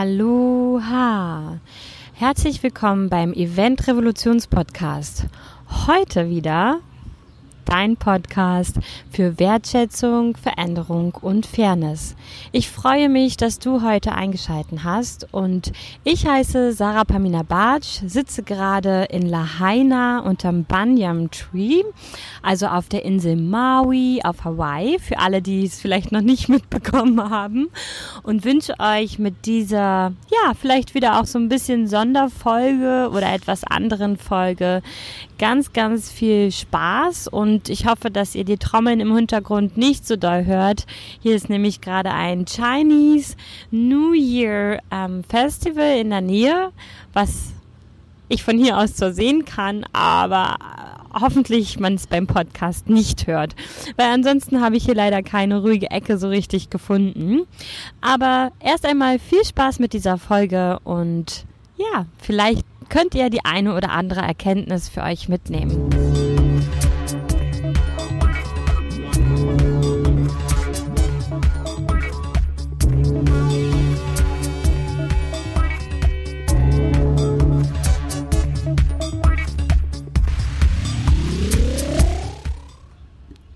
Aloha! Herzlich willkommen beim Event Revolutions Podcast. Heute wieder dein Podcast für Wertschätzung, Veränderung und Fairness. Ich freue mich, dass du heute eingeschalten hast und ich heiße Sarah Pamina Bartsch, sitze gerade in Lahaina unterm Banyan Tree, also auf der Insel Maui auf Hawaii, für alle, die es vielleicht noch nicht mitbekommen haben und wünsche euch mit dieser, ja, vielleicht wieder auch so ein bisschen Sonderfolge oder etwas anderen Folge ganz, ganz viel Spaß und ich hoffe, dass ihr die Trommeln im Hintergrund nicht so doll hört. Hier ist nämlich gerade ein Chinese New Year ähm, Festival in der Nähe, was ich von hier aus zwar sehen kann, aber hoffentlich man es beim Podcast nicht hört. Weil ansonsten habe ich hier leider keine ruhige Ecke so richtig gefunden. Aber erst einmal viel Spaß mit dieser Folge und ja, vielleicht könnt ihr die eine oder andere Erkenntnis für euch mitnehmen.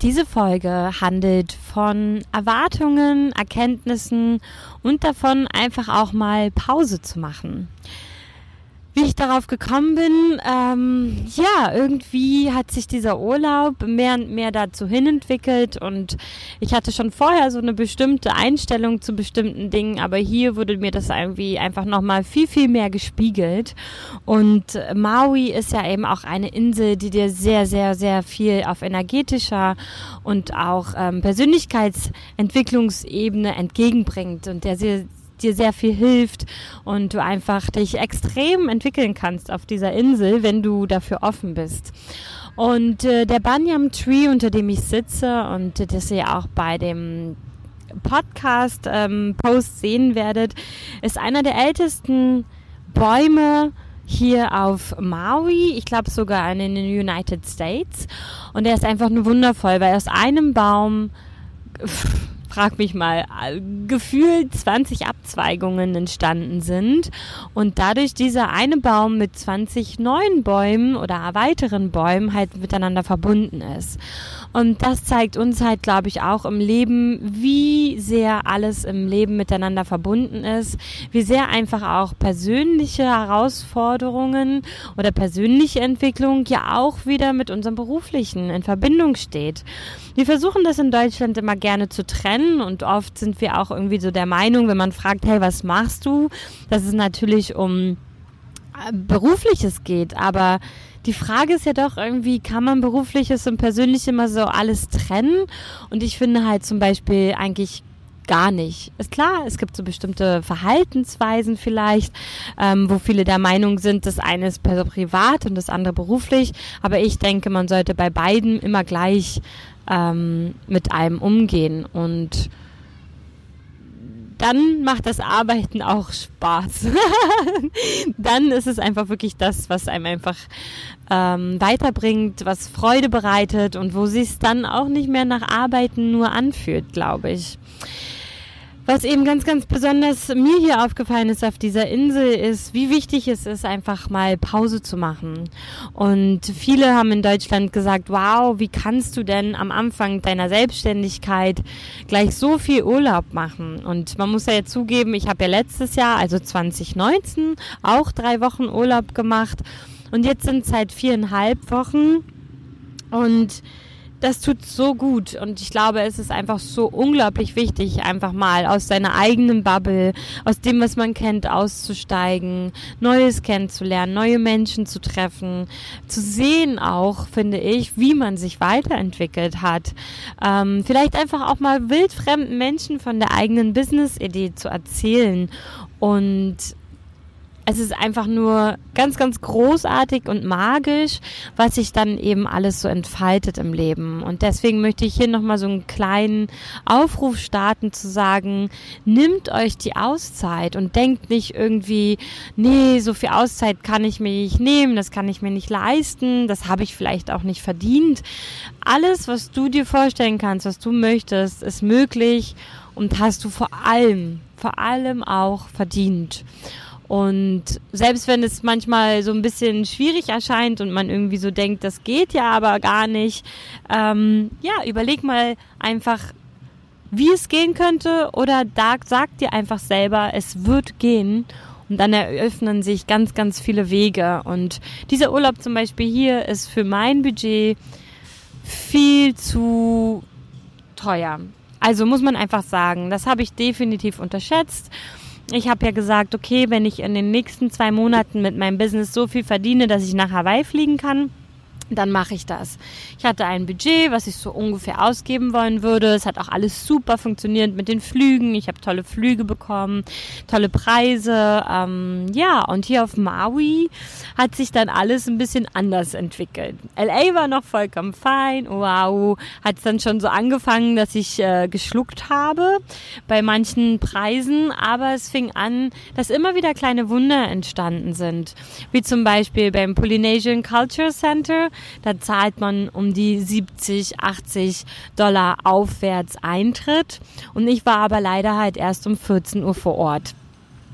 Diese Folge handelt von Erwartungen, Erkenntnissen und davon, einfach auch mal Pause zu machen wie ich darauf gekommen bin, ähm, ja, irgendwie hat sich dieser Urlaub mehr und mehr dazu hin entwickelt und ich hatte schon vorher so eine bestimmte Einstellung zu bestimmten Dingen, aber hier wurde mir das irgendwie einfach nochmal viel, viel mehr gespiegelt. Und Maui ist ja eben auch eine Insel, die dir sehr, sehr, sehr viel auf energetischer und auch ähm, Persönlichkeitsentwicklungsebene entgegenbringt und der sehr dir sehr viel hilft und du einfach dich extrem entwickeln kannst auf dieser Insel, wenn du dafür offen bist. Und äh, der Banyan Tree, unter dem ich sitze und das ihr auch bei dem Podcast ähm, sehen werdet, ist einer der ältesten Bäume hier auf Maui, ich glaube sogar in den United States. Und er ist einfach nur wundervoll, weil aus einem Baum frag mich mal, gefühlt 20 Abzweigungen entstanden sind und dadurch dieser eine Baum mit 20 neuen Bäumen oder weiteren Bäumen halt miteinander verbunden ist. Und das zeigt uns halt, glaube ich, auch im Leben, wie sehr alles im Leben miteinander verbunden ist, wie sehr einfach auch persönliche Herausforderungen oder persönliche Entwicklung ja auch wieder mit unserem beruflichen in Verbindung steht. Wir versuchen das in Deutschland immer gerne zu trennen und oft sind wir auch irgendwie so der Meinung, wenn man fragt, hey, was machst du, dass es natürlich um äh, berufliches geht, aber die Frage ist ja doch irgendwie, kann man berufliches und persönliches immer so alles trennen? Und ich finde halt zum Beispiel eigentlich gar nicht. Ist klar, es gibt so bestimmte Verhaltensweisen vielleicht, ähm, wo viele der Meinung sind, das eine ist privat und das andere beruflich. Aber ich denke, man sollte bei beiden immer gleich ähm, mit einem umgehen und dann macht das Arbeiten auch Spaß. dann ist es einfach wirklich das, was einem einfach ähm, weiterbringt, was Freude bereitet und wo sich es dann auch nicht mehr nach Arbeiten nur anfühlt, glaube ich. Was eben ganz, ganz besonders mir hier aufgefallen ist auf dieser Insel, ist, wie wichtig es ist, einfach mal Pause zu machen. Und viele haben in Deutschland gesagt, wow, wie kannst du denn am Anfang deiner Selbstständigkeit gleich so viel Urlaub machen? Und man muss ja jetzt zugeben, ich habe ja letztes Jahr, also 2019, auch drei Wochen Urlaub gemacht. Und jetzt sind es halt viereinhalb Wochen. Und das tut so gut und ich glaube, es ist einfach so unglaublich wichtig, einfach mal aus seiner eigenen Bubble, aus dem, was man kennt, auszusteigen, Neues kennenzulernen, neue Menschen zu treffen, zu sehen auch, finde ich, wie man sich weiterentwickelt hat. Ähm, vielleicht einfach auch mal wildfremden Menschen von der eigenen Business-Idee zu erzählen und es ist einfach nur ganz, ganz großartig und magisch, was sich dann eben alles so entfaltet im Leben. Und deswegen möchte ich hier nochmal so einen kleinen Aufruf starten zu sagen, nimmt euch die Auszeit und denkt nicht irgendwie, nee, so viel Auszeit kann ich mir nicht nehmen, das kann ich mir nicht leisten, das habe ich vielleicht auch nicht verdient. Alles, was du dir vorstellen kannst, was du möchtest, ist möglich und hast du vor allem vor allem auch verdient. Und selbst wenn es manchmal so ein bisschen schwierig erscheint und man irgendwie so denkt, das geht ja aber gar nicht, ähm, ja, überleg mal einfach, wie es gehen könnte oder da, sag dir einfach selber, es wird gehen. Und dann eröffnen sich ganz, ganz viele Wege. Und dieser Urlaub zum Beispiel hier ist für mein Budget viel zu teuer. Also muss man einfach sagen, das habe ich definitiv unterschätzt. Ich habe ja gesagt, okay, wenn ich in den nächsten zwei Monaten mit meinem Business so viel verdiene, dass ich nach Hawaii fliegen kann, dann mache ich das. Ich hatte ein Budget, was ich so ungefähr ausgeben wollen würde. Es hat auch alles super funktioniert mit den Flügen. Ich habe tolle Flüge bekommen, tolle Preise. Ähm, ja, und hier auf Maui hat sich dann alles ein bisschen anders entwickelt. LA war noch vollkommen fein. Wow, hat es dann schon so angefangen, dass ich äh, geschluckt habe bei manchen Preisen. Aber es fing an, dass immer wieder kleine Wunder entstanden sind. Wie zum Beispiel beim Polynesian Culture Center da zahlt man um die 70, 80 Dollar aufwärts Eintritt. Und ich war aber leider halt erst um 14 Uhr vor Ort.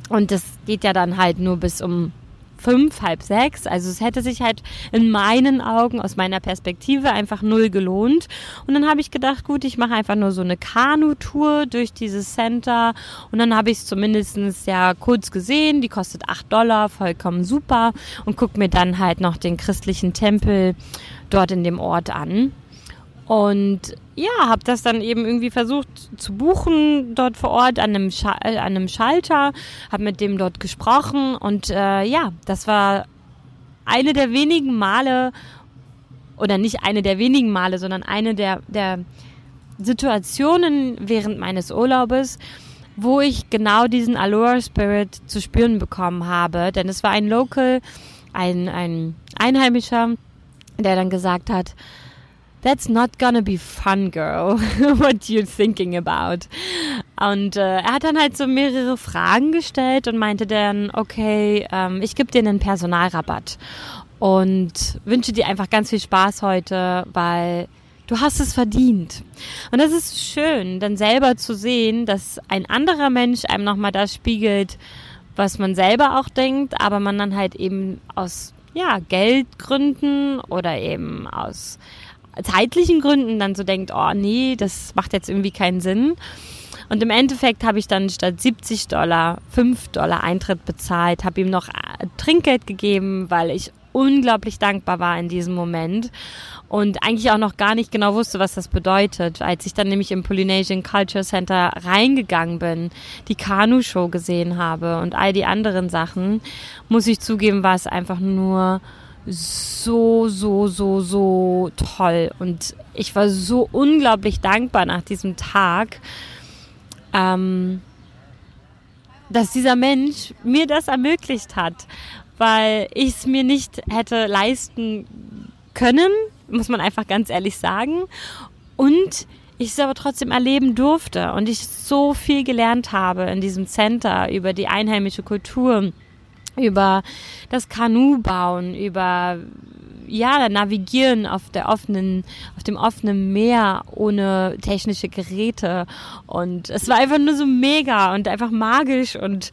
Und das geht ja dann halt nur bis um fünf, halb sechs. Also es hätte sich halt in meinen Augen, aus meiner Perspektive einfach null gelohnt. Und dann habe ich gedacht, gut, ich mache einfach nur so eine Kanu-Tour durch dieses Center. Und dann habe ich es zumindest ja kurz gesehen. Die kostet acht Dollar, vollkommen super. Und gucke mir dann halt noch den christlichen Tempel dort in dem Ort an. Und ja, habe das dann eben irgendwie versucht zu buchen dort vor Ort an einem, Scha äh, an einem Schalter, habe mit dem dort gesprochen und äh, ja, das war eine der wenigen Male oder nicht eine der wenigen Male, sondern eine der, der Situationen während meines Urlaubes, wo ich genau diesen Aloha Spirit zu spüren bekommen habe. Denn es war ein Local, ein, ein Einheimischer, der dann gesagt hat, That's not gonna be fun, girl. What you thinking about? Und äh, er hat dann halt so mehrere Fragen gestellt und meinte dann, okay, ähm, ich gebe dir einen Personalrabatt und wünsche dir einfach ganz viel Spaß heute, weil du hast es verdient. Und das ist schön, dann selber zu sehen, dass ein anderer Mensch einem nochmal das spiegelt, was man selber auch denkt, aber man dann halt eben aus ja, Geldgründen oder eben aus zeitlichen Gründen dann so denkt, oh nee, das macht jetzt irgendwie keinen Sinn. Und im Endeffekt habe ich dann statt 70 Dollar 5 Dollar Eintritt bezahlt, habe ihm noch äh, Trinkgeld gegeben, weil ich unglaublich dankbar war in diesem Moment und eigentlich auch noch gar nicht genau wusste, was das bedeutet. Als ich dann nämlich im Polynesian Culture Center reingegangen bin, die Kanu-Show gesehen habe und all die anderen Sachen, muss ich zugeben, war es einfach nur so, so, so, so toll. Und ich war so unglaublich dankbar nach diesem Tag, ähm, dass dieser Mensch mir das ermöglicht hat, weil ich es mir nicht hätte leisten können, muss man einfach ganz ehrlich sagen. Und ich es aber trotzdem erleben durfte und ich so viel gelernt habe in diesem Center über die einheimische Kultur über das Kanu bauen, über ja, navigieren auf der offenen, auf dem offenen Meer ohne technische Geräte. Und es war einfach nur so mega und einfach magisch. Und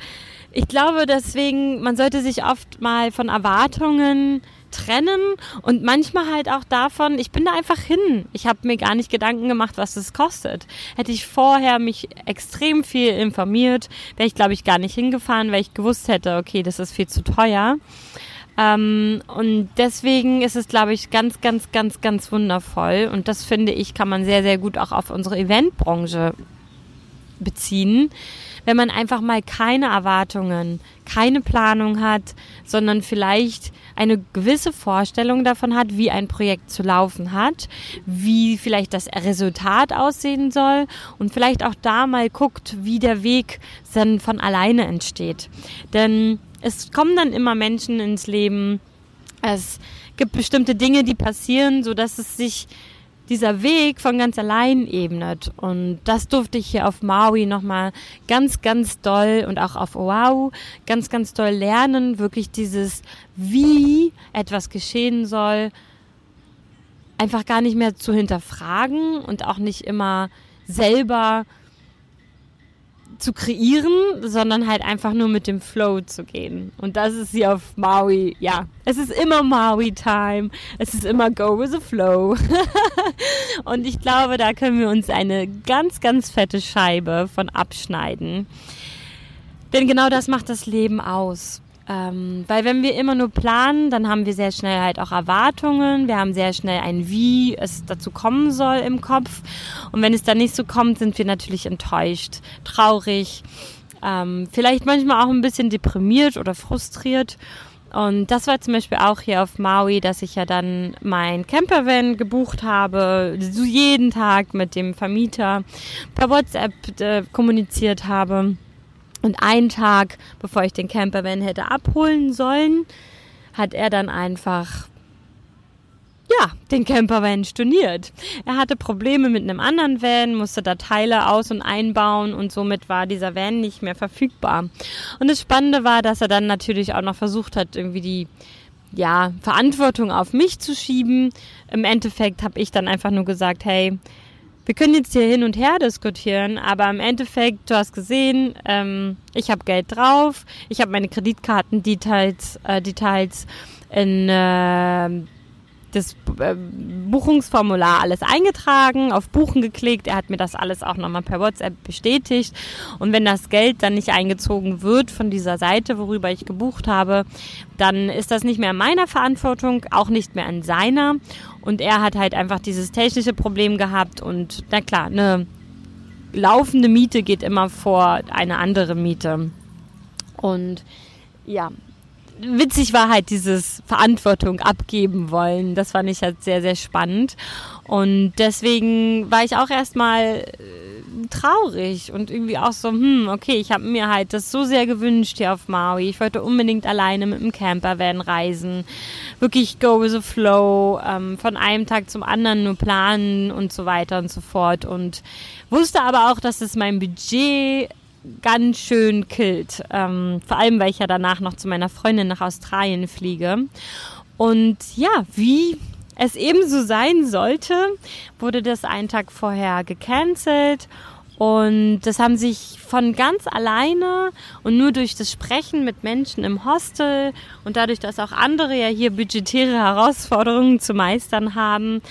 ich glaube deswegen, man sollte sich oft mal von Erwartungen trennen und manchmal halt auch davon, ich bin da einfach hin. Ich habe mir gar nicht Gedanken gemacht, was es kostet. Hätte ich vorher mich extrem viel informiert, wäre ich, glaube ich, gar nicht hingefahren, weil ich gewusst hätte, okay, das ist viel zu teuer. Ähm, und deswegen ist es, glaube ich, ganz, ganz, ganz, ganz wundervoll. Und das finde ich, kann man sehr, sehr gut auch auf unsere Eventbranche beziehen wenn man einfach mal keine Erwartungen, keine Planung hat, sondern vielleicht eine gewisse Vorstellung davon hat, wie ein Projekt zu laufen hat, wie vielleicht das Resultat aussehen soll und vielleicht auch da mal guckt, wie der Weg dann von alleine entsteht. Denn es kommen dann immer Menschen ins Leben, es gibt bestimmte Dinge, die passieren, so dass es sich dieser Weg von ganz allein ebnet. Und das durfte ich hier auf Maui nochmal ganz, ganz doll und auch auf Oahu ganz, ganz doll lernen. Wirklich dieses, wie etwas geschehen soll, einfach gar nicht mehr zu hinterfragen und auch nicht immer selber zu kreieren, sondern halt einfach nur mit dem Flow zu gehen. Und das ist hier auf Maui, ja. Es ist immer Maui-Time. Es ist immer Go with the Flow. und ich glaube, da können wir uns eine ganz, ganz fette Scheibe von abschneiden. Denn genau das macht das Leben aus. Ähm, weil wenn wir immer nur planen, dann haben wir sehr schnell halt auch Erwartungen. Wir haben sehr schnell ein Wie es dazu kommen soll im Kopf. Und wenn es dann nicht so kommt, sind wir natürlich enttäuscht, traurig, ähm, vielleicht manchmal auch ein bisschen deprimiert oder frustriert. Und das war zum Beispiel auch hier auf Maui, dass ich ja dann mein Campervan gebucht habe, so jeden Tag mit dem Vermieter per WhatsApp äh, kommuniziert habe. Und einen Tag, bevor ich den Campervan hätte abholen sollen, hat er dann einfach ja, den Campervan storniert. Er hatte Probleme mit einem anderen Van, musste da Teile aus- und einbauen und somit war dieser Van nicht mehr verfügbar. Und das Spannende war, dass er dann natürlich auch noch versucht hat, irgendwie die ja, Verantwortung auf mich zu schieben. Im Endeffekt habe ich dann einfach nur gesagt, hey, wir können jetzt hier hin und her diskutieren, aber im Endeffekt, du hast gesehen, ähm, ich habe Geld drauf, ich habe meine Kreditkarten-Details äh, Details in äh, das äh, Buchungsformular alles eingetragen, auf Buchen geklickt. Er hat mir das alles auch nochmal per WhatsApp bestätigt. Und wenn das Geld dann nicht eingezogen wird von dieser Seite, worüber ich gebucht habe, dann ist das nicht mehr in meiner Verantwortung, auch nicht mehr an seiner. Und er hat halt einfach dieses technische Problem gehabt und na klar, eine laufende Miete geht immer vor eine andere Miete. Und ja, witzig war halt dieses Verantwortung abgeben wollen. Das fand ich halt sehr, sehr spannend. Und deswegen war ich auch erstmal traurig und irgendwie auch so, hm, okay, ich habe mir halt das so sehr gewünscht hier auf Maui. Ich wollte unbedingt alleine mit dem Campervan reisen. Wirklich go with the flow, ähm, von einem Tag zum anderen nur planen und so weiter und so fort. Und wusste aber auch, dass es mein Budget ganz schön killt. Ähm, vor allem, weil ich ja danach noch zu meiner Freundin nach Australien fliege. Und ja, wie es ebenso sein sollte, wurde das einen Tag vorher gecancelt und das haben sich von ganz alleine und nur durch das Sprechen mit Menschen im Hostel und dadurch, dass auch andere ja hier budgetäre Herausforderungen zu meistern haben,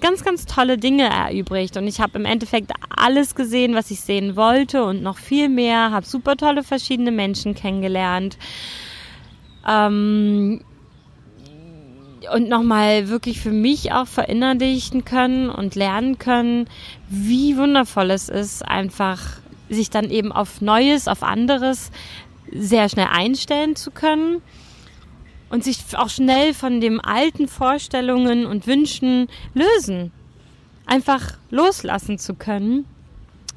ganz, ganz tolle Dinge erübrigt. Und ich habe im Endeffekt alles gesehen, was ich sehen wollte und noch viel mehr, habe super tolle verschiedene Menschen kennengelernt. Ähm, und nochmal wirklich für mich auch verinnerlichen können und lernen können, wie wundervoll es ist, einfach sich dann eben auf Neues, auf anderes sehr schnell einstellen zu können und sich auch schnell von den alten Vorstellungen und Wünschen lösen. Einfach loslassen zu können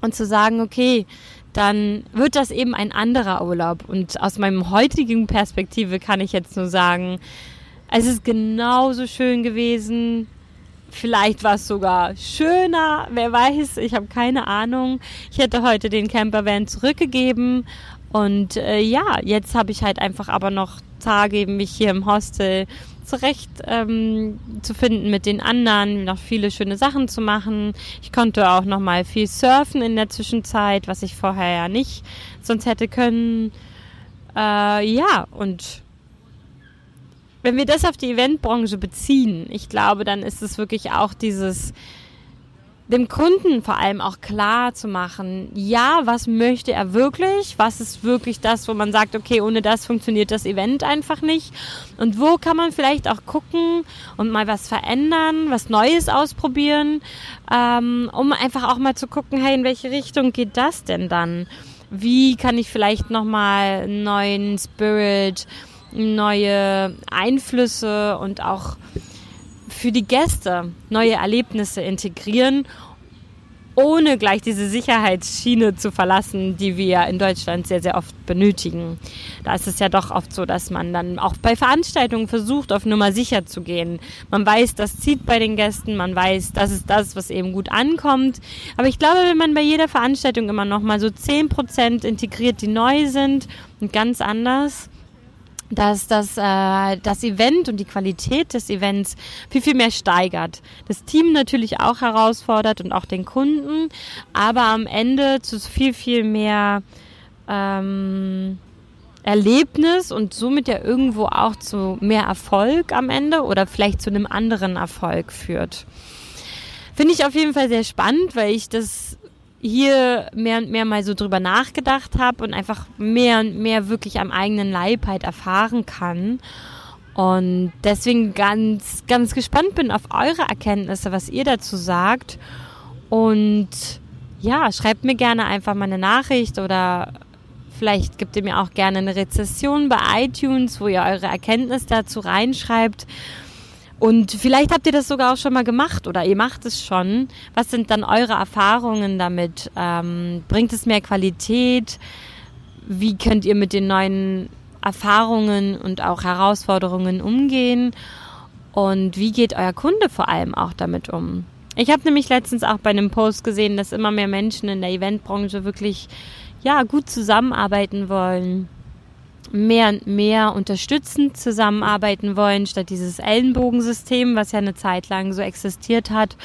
und zu sagen, okay, dann wird das eben ein anderer Urlaub. Und aus meinem heutigen Perspektive kann ich jetzt nur sagen, es ist genauso schön gewesen. Vielleicht war es sogar schöner, wer weiß, ich habe keine Ahnung. Ich hätte heute den Campervan zurückgegeben und äh, ja, jetzt habe ich halt einfach aber noch Tage, mich hier im Hostel zurecht ähm, zu finden mit den anderen, noch viele schöne Sachen zu machen. Ich konnte auch noch mal viel surfen in der Zwischenzeit, was ich vorher ja nicht sonst hätte können. Äh, ja, und wenn wir das auf die Eventbranche beziehen, ich glaube, dann ist es wirklich auch dieses, dem Kunden vor allem auch klar zu machen, ja, was möchte er wirklich? Was ist wirklich das, wo man sagt, okay, ohne das funktioniert das Event einfach nicht? Und wo kann man vielleicht auch gucken und mal was verändern, was Neues ausprobieren, ähm, um einfach auch mal zu gucken, hey, in welche Richtung geht das denn dann? Wie kann ich vielleicht nochmal einen neuen Spirit neue Einflüsse und auch für die Gäste neue Erlebnisse integrieren, ohne gleich diese Sicherheitsschiene zu verlassen, die wir in Deutschland sehr, sehr oft benötigen. Da ist es ja doch oft so, dass man dann auch bei Veranstaltungen versucht, auf Nummer sicher zu gehen. Man weiß, das zieht bei den Gästen, man weiß, das ist das, was eben gut ankommt. Aber ich glaube, wenn man bei jeder Veranstaltung immer noch mal so 10% integriert, die neu sind und ganz anders, dass das, äh, das Event und die Qualität des Events viel, viel mehr steigert. Das Team natürlich auch herausfordert und auch den Kunden, aber am Ende zu viel, viel mehr ähm, Erlebnis und somit ja irgendwo auch zu mehr Erfolg am Ende oder vielleicht zu einem anderen Erfolg führt. Finde ich auf jeden Fall sehr spannend, weil ich das hier mehr und mehr mal so drüber nachgedacht habe und einfach mehr und mehr wirklich am eigenen Leib halt erfahren kann. Und deswegen ganz, ganz gespannt bin auf eure Erkenntnisse, was ihr dazu sagt. Und ja, schreibt mir gerne einfach mal eine Nachricht oder vielleicht gebt ihr mir auch gerne eine Rezession bei iTunes, wo ihr eure Erkenntnisse dazu reinschreibt. Und vielleicht habt ihr das sogar auch schon mal gemacht oder ihr macht es schon. Was sind dann eure Erfahrungen damit? Ähm, bringt es mehr Qualität? Wie könnt ihr mit den neuen Erfahrungen und auch Herausforderungen umgehen? Und wie geht euer Kunde vor allem auch damit um? Ich habe nämlich letztens auch bei einem Post gesehen, dass immer mehr Menschen in der Eventbranche wirklich ja gut zusammenarbeiten wollen mehr und mehr unterstützend zusammenarbeiten wollen, statt dieses Ellenbogensystem, was ja eine Zeit lang so existiert hat.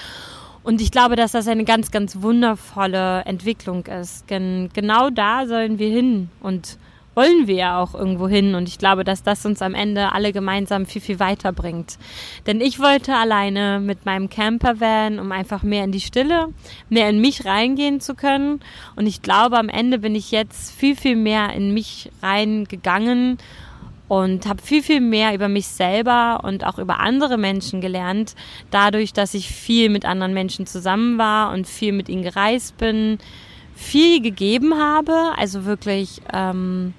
Und ich glaube, dass das eine ganz, ganz wundervolle Entwicklung ist. Gen genau da sollen wir hin. Und wollen wir ja auch irgendwo hin. Und ich glaube, dass das uns am Ende alle gemeinsam viel, viel weiterbringt. Denn ich wollte alleine mit meinem Campervan, um einfach mehr in die Stille, mehr in mich reingehen zu können. Und ich glaube, am Ende bin ich jetzt viel, viel mehr in mich reingegangen und habe viel, viel mehr über mich selber und auch über andere Menschen gelernt, dadurch, dass ich viel mit anderen Menschen zusammen war und viel mit ihnen gereist bin, viel gegeben habe, also wirklich ähm,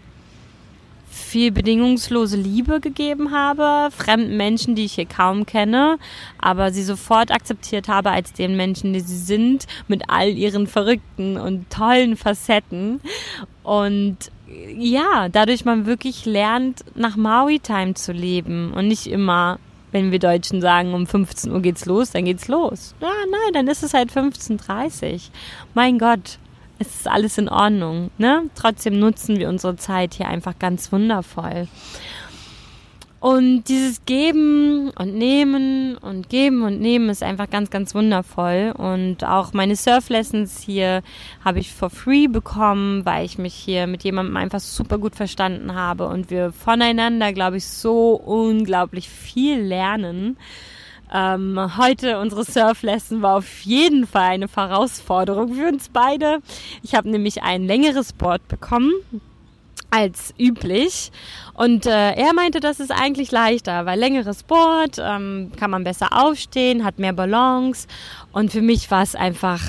viel bedingungslose Liebe gegeben habe, fremden Menschen, die ich hier kaum kenne, aber sie sofort akzeptiert habe als den Menschen, die sie sind, mit all ihren verrückten und tollen Facetten. Und ja, dadurch man wirklich lernt, nach Maui-Time zu leben und nicht immer wenn wir Deutschen sagen, um 15 Uhr geht's los, dann geht's los. Ja, nein, dann ist es halt 15.30 Uhr. Mein Gott, es ist alles in Ordnung. Ne? Trotzdem nutzen wir unsere Zeit hier einfach ganz wundervoll. Und dieses Geben und Nehmen und Geben und Nehmen ist einfach ganz, ganz wundervoll. Und auch meine Surf-Lessons hier habe ich for free bekommen, weil ich mich hier mit jemandem einfach super gut verstanden habe und wir voneinander, glaube ich, so unglaublich viel lernen. Ähm, heute unsere Surf-Lesson war auf jeden Fall eine Herausforderung für uns beide. Ich habe nämlich ein längeres Board bekommen als üblich. Und äh, er meinte, das ist eigentlich leichter, weil längeres Board ähm, kann man besser aufstehen, hat mehr Balance. Und für mich war es einfach,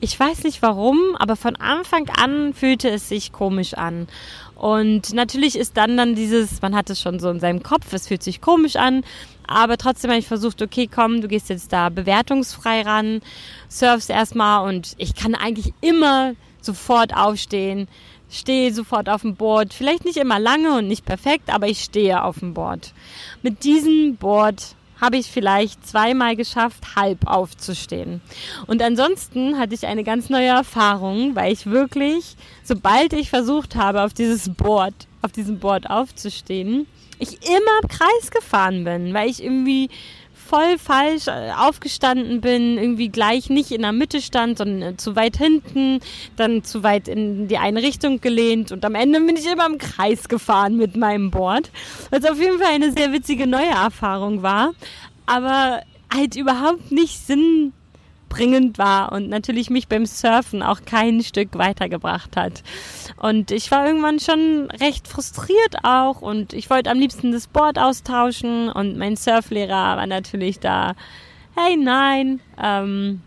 ich weiß nicht warum, aber von Anfang an fühlte es sich komisch an. Und natürlich ist dann dann dieses, man hat es schon so in seinem Kopf, es fühlt sich komisch an, aber trotzdem habe ich versucht, okay, komm, du gehst jetzt da bewertungsfrei ran, surfst erstmal und ich kann eigentlich immer sofort aufstehen, stehe sofort auf dem Board. Vielleicht nicht immer lange und nicht perfekt, aber ich stehe auf dem Board. Mit diesem Board habe ich vielleicht zweimal geschafft, halb aufzustehen. Und ansonsten hatte ich eine ganz neue Erfahrung, weil ich wirklich, sobald ich versucht habe, auf dieses Board, auf diesem Board aufzustehen, ich immer im Kreis gefahren bin, weil ich irgendwie voll falsch äh, aufgestanden bin, irgendwie gleich nicht in der Mitte stand, sondern zu weit hinten, dann zu weit in die eine Richtung gelehnt und am Ende bin ich immer im Kreis gefahren mit meinem Board, was auf jeden Fall eine sehr witzige neue Erfahrung war, aber halt überhaupt nicht Sinn bringend war und natürlich mich beim Surfen auch kein Stück weitergebracht hat. Und ich war irgendwann schon recht frustriert auch und ich wollte am liebsten das Board austauschen und mein Surflehrer war natürlich da, hey nein, ähm,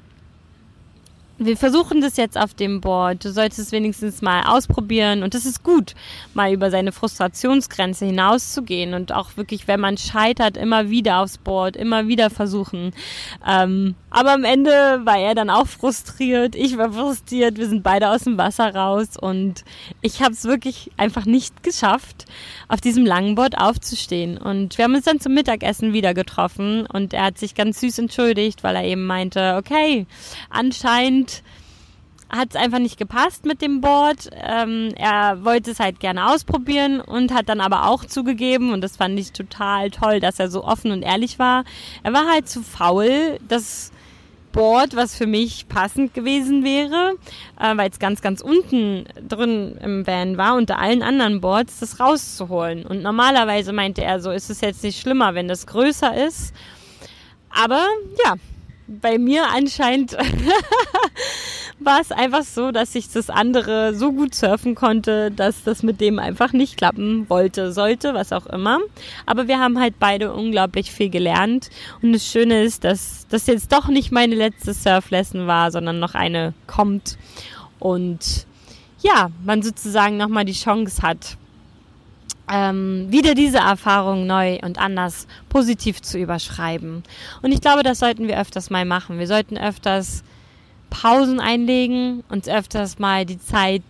wir versuchen das jetzt auf dem Board. Du solltest es wenigstens mal ausprobieren. Und es ist gut, mal über seine Frustrationsgrenze hinauszugehen und auch wirklich, wenn man scheitert, immer wieder aufs Board, immer wieder versuchen. Ähm, aber am Ende war er dann auch frustriert. Ich war frustriert. Wir sind beide aus dem Wasser raus und ich habe es wirklich einfach nicht geschafft, auf diesem langen Board aufzustehen. Und wir haben uns dann zum Mittagessen wieder getroffen und er hat sich ganz süß entschuldigt, weil er eben meinte, okay, anscheinend hat es einfach nicht gepasst mit dem Board. Ähm, er wollte es halt gerne ausprobieren und hat dann aber auch zugegeben, und das fand ich total toll, dass er so offen und ehrlich war. Er war halt zu faul, das Board, was für mich passend gewesen wäre, äh, weil es ganz, ganz unten drin im Van war, unter allen anderen Boards, das rauszuholen. Und normalerweise meinte er so, ist es jetzt nicht schlimmer, wenn das größer ist. Aber ja, bei mir anscheinend war es einfach so, dass ich das andere so gut surfen konnte, dass das mit dem einfach nicht klappen wollte, sollte, was auch immer. Aber wir haben halt beide unglaublich viel gelernt. Und das Schöne ist, dass das jetzt doch nicht meine letzte Surflesson war, sondern noch eine kommt. Und ja, man sozusagen nochmal die Chance hat, ähm, wieder diese Erfahrung neu und anders positiv zu überschreiben. Und ich glaube, das sollten wir öfters mal machen. Wir sollten öfters Pausen einlegen, uns öfters mal die Zeit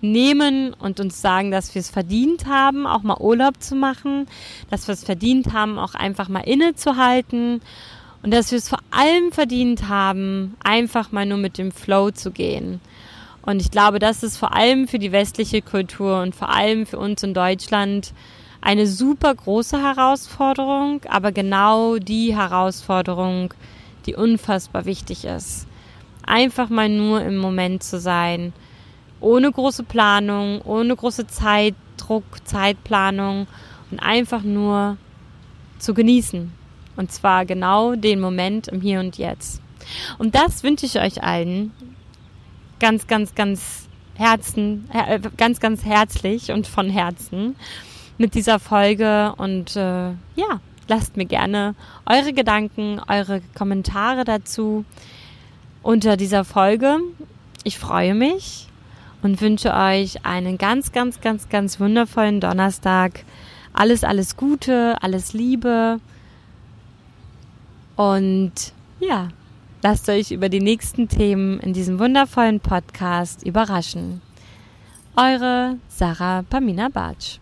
nehmen und uns sagen, dass wir es verdient haben, auch mal Urlaub zu machen, dass wir es verdient haben, auch einfach mal innezuhalten und dass wir es vor allem verdient haben, einfach mal nur mit dem Flow zu gehen. Und ich glaube, das ist vor allem für die westliche Kultur und vor allem für uns in Deutschland eine super große Herausforderung, aber genau die Herausforderung, die unfassbar wichtig ist einfach mal nur im Moment zu sein. Ohne große Planung, ohne große Zeitdruck, Zeitplanung und einfach nur zu genießen. Und zwar genau den Moment im Hier und Jetzt. Und das wünsche ich euch allen ganz, ganz, ganz Herzen, äh, ganz, ganz herzlich und von Herzen mit dieser Folge. Und äh, ja, lasst mir gerne eure Gedanken, eure Kommentare dazu unter dieser Folge. Ich freue mich und wünsche euch einen ganz, ganz, ganz, ganz wundervollen Donnerstag. Alles, alles Gute, alles Liebe. Und ja, lasst euch über die nächsten Themen in diesem wundervollen Podcast überraschen. Eure Sarah Pamina Bartsch.